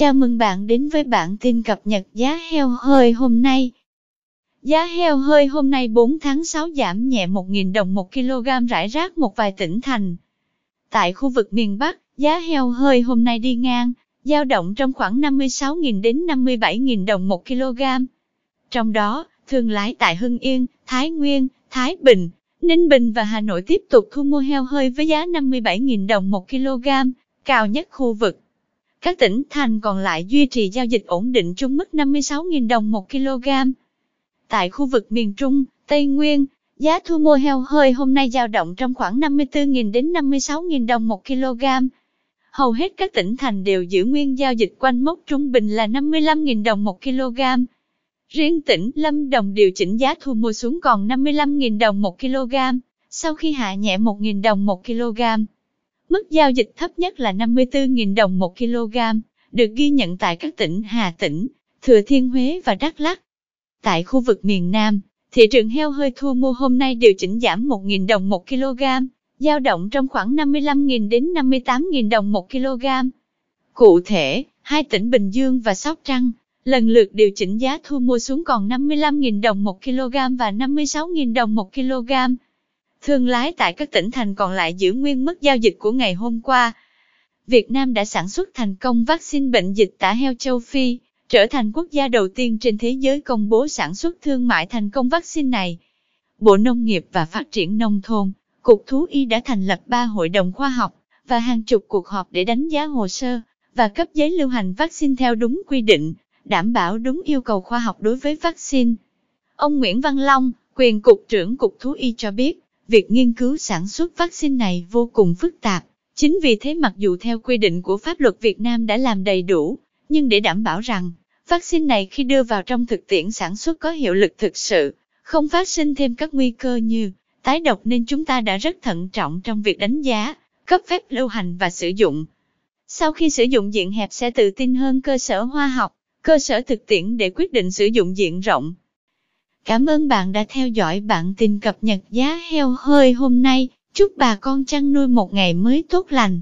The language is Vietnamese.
Chào mừng bạn đến với bản tin cập nhật giá heo hơi hôm nay. Giá heo hơi hôm nay 4 tháng 6 giảm nhẹ 1.000 đồng 1 kg rải rác một vài tỉnh thành. Tại khu vực miền Bắc, giá heo hơi hôm nay đi ngang, dao động trong khoảng 56.000 đến 57.000 đồng 1 kg. Trong đó, thương lái tại Hưng Yên, Thái Nguyên, Thái Bình, Ninh Bình và Hà Nội tiếp tục thu mua heo hơi với giá 57.000 đồng 1 kg, cao nhất khu vực. Các tỉnh thành còn lại duy trì giao dịch ổn định chung mức 56.000 đồng 1 kg. Tại khu vực miền Trung, Tây Nguyên, giá thu mua heo hơi hôm nay dao động trong khoảng 54.000 đến 56.000 đồng 1 kg. Hầu hết các tỉnh thành đều giữ nguyên giao dịch quanh mốc trung bình là 55.000 đồng 1 kg. Riêng tỉnh Lâm Đồng điều chỉnh giá thu mua xuống còn 55.000 đồng 1 kg, sau khi hạ nhẹ 1.000 đồng 1 kg. Mức giao dịch thấp nhất là 54.000 đồng 1 kg, được ghi nhận tại các tỉnh Hà Tĩnh, Thừa Thiên Huế và Đắk Lắk. Tại khu vực miền Nam, thị trường heo hơi thu mua hôm nay điều chỉnh giảm 1.000 đồng 1 kg, giao động trong khoảng 55.000 đến 58.000 đồng 1 kg. Cụ thể, hai tỉnh Bình Dương và Sóc Trăng lần lượt điều chỉnh giá thu mua xuống còn 55.000 đồng 1 kg và 56.000 đồng 1 kg. Thương lái tại các tỉnh thành còn lại giữ nguyên mức giao dịch của ngày hôm qua. Việt Nam đã sản xuất thành công vaccine bệnh dịch tả heo châu Phi, trở thành quốc gia đầu tiên trên thế giới công bố sản xuất thương mại thành công vaccine này. Bộ Nông nghiệp và Phát triển Nông thôn, Cục Thú y đã thành lập ba hội đồng khoa học và hàng chục cuộc họp để đánh giá hồ sơ và cấp giấy lưu hành vaccine theo đúng quy định, đảm bảo đúng yêu cầu khoa học đối với vaccine. Ông Nguyễn Văn Long, quyền Cục trưởng Cục Thú y cho biết, việc nghiên cứu sản xuất vaccine này vô cùng phức tạp. Chính vì thế mặc dù theo quy định của pháp luật Việt Nam đã làm đầy đủ, nhưng để đảm bảo rằng vaccine này khi đưa vào trong thực tiễn sản xuất có hiệu lực thực sự, không phát sinh thêm các nguy cơ như tái độc nên chúng ta đã rất thận trọng trong việc đánh giá, cấp phép lưu hành và sử dụng. Sau khi sử dụng diện hẹp sẽ tự tin hơn cơ sở hoa học, cơ sở thực tiễn để quyết định sử dụng diện rộng. Cảm ơn bạn đã theo dõi bản tin cập nhật giá heo hơi hôm nay. Chúc bà con chăn nuôi một ngày mới tốt lành.